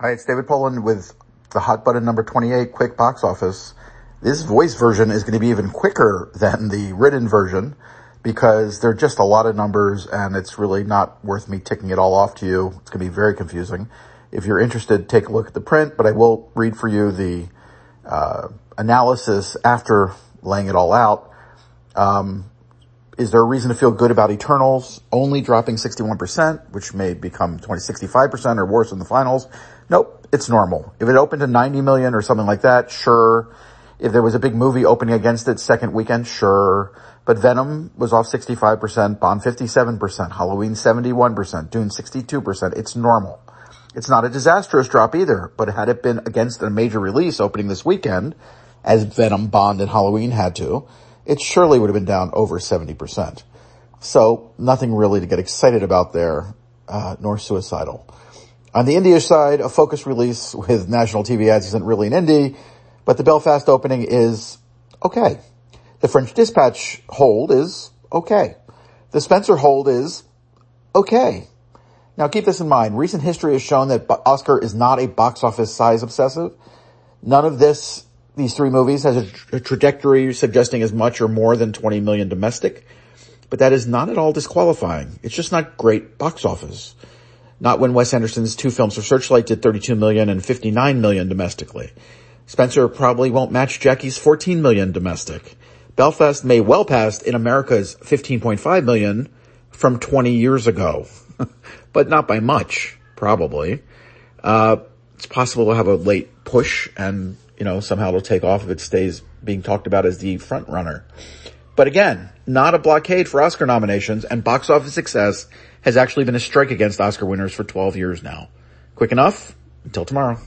Hi, it's David Poland with the hot button number 28, quick box office. This voice version is going to be even quicker than the written version because there are just a lot of numbers and it's really not worth me ticking it all off to you. It's going to be very confusing. If you're interested, take a look at the print, but I will read for you the uh, analysis after laying it all out. Um, is there a reason to feel good about Eternals only dropping 61%, which may become 20, 65% or worse in the finals? Nope, it's normal. If it opened to 90 million or something like that, sure. If there was a big movie opening against it second weekend, sure. But Venom was off 65%, Bond 57%, Halloween 71%, Dune 62%. It's normal. It's not a disastrous drop either, but had it been against a major release opening this weekend, as Venom, Bond, and Halloween had to, it surely would have been down over 70%. So nothing really to get excited about there, uh, nor suicidal. On the indie side, a focus release with national TV ads isn't really an indie, but the Belfast opening is okay. The French Dispatch hold is okay. The Spencer hold is okay. Now keep this in mind. Recent history has shown that Oscar is not a box office size obsessive. None of this, these three movies has a, a trajectory suggesting as much or more than 20 million domestic, but that is not at all disqualifying. It's just not great box office. Not when Wes Anderson's two films for Searchlight did 32 million and 59 million domestically. Spencer probably won't match Jackie's 14 million domestic. Belfast may well pass in America's 15.5 million from 20 years ago. but not by much, probably. Uh, it's possible to have a late push and, you know, somehow it'll take off if it stays being talked about as the front runner. But again, not a blockade for Oscar nominations and box office success has actually been a strike against Oscar winners for 12 years now. Quick enough? Until tomorrow.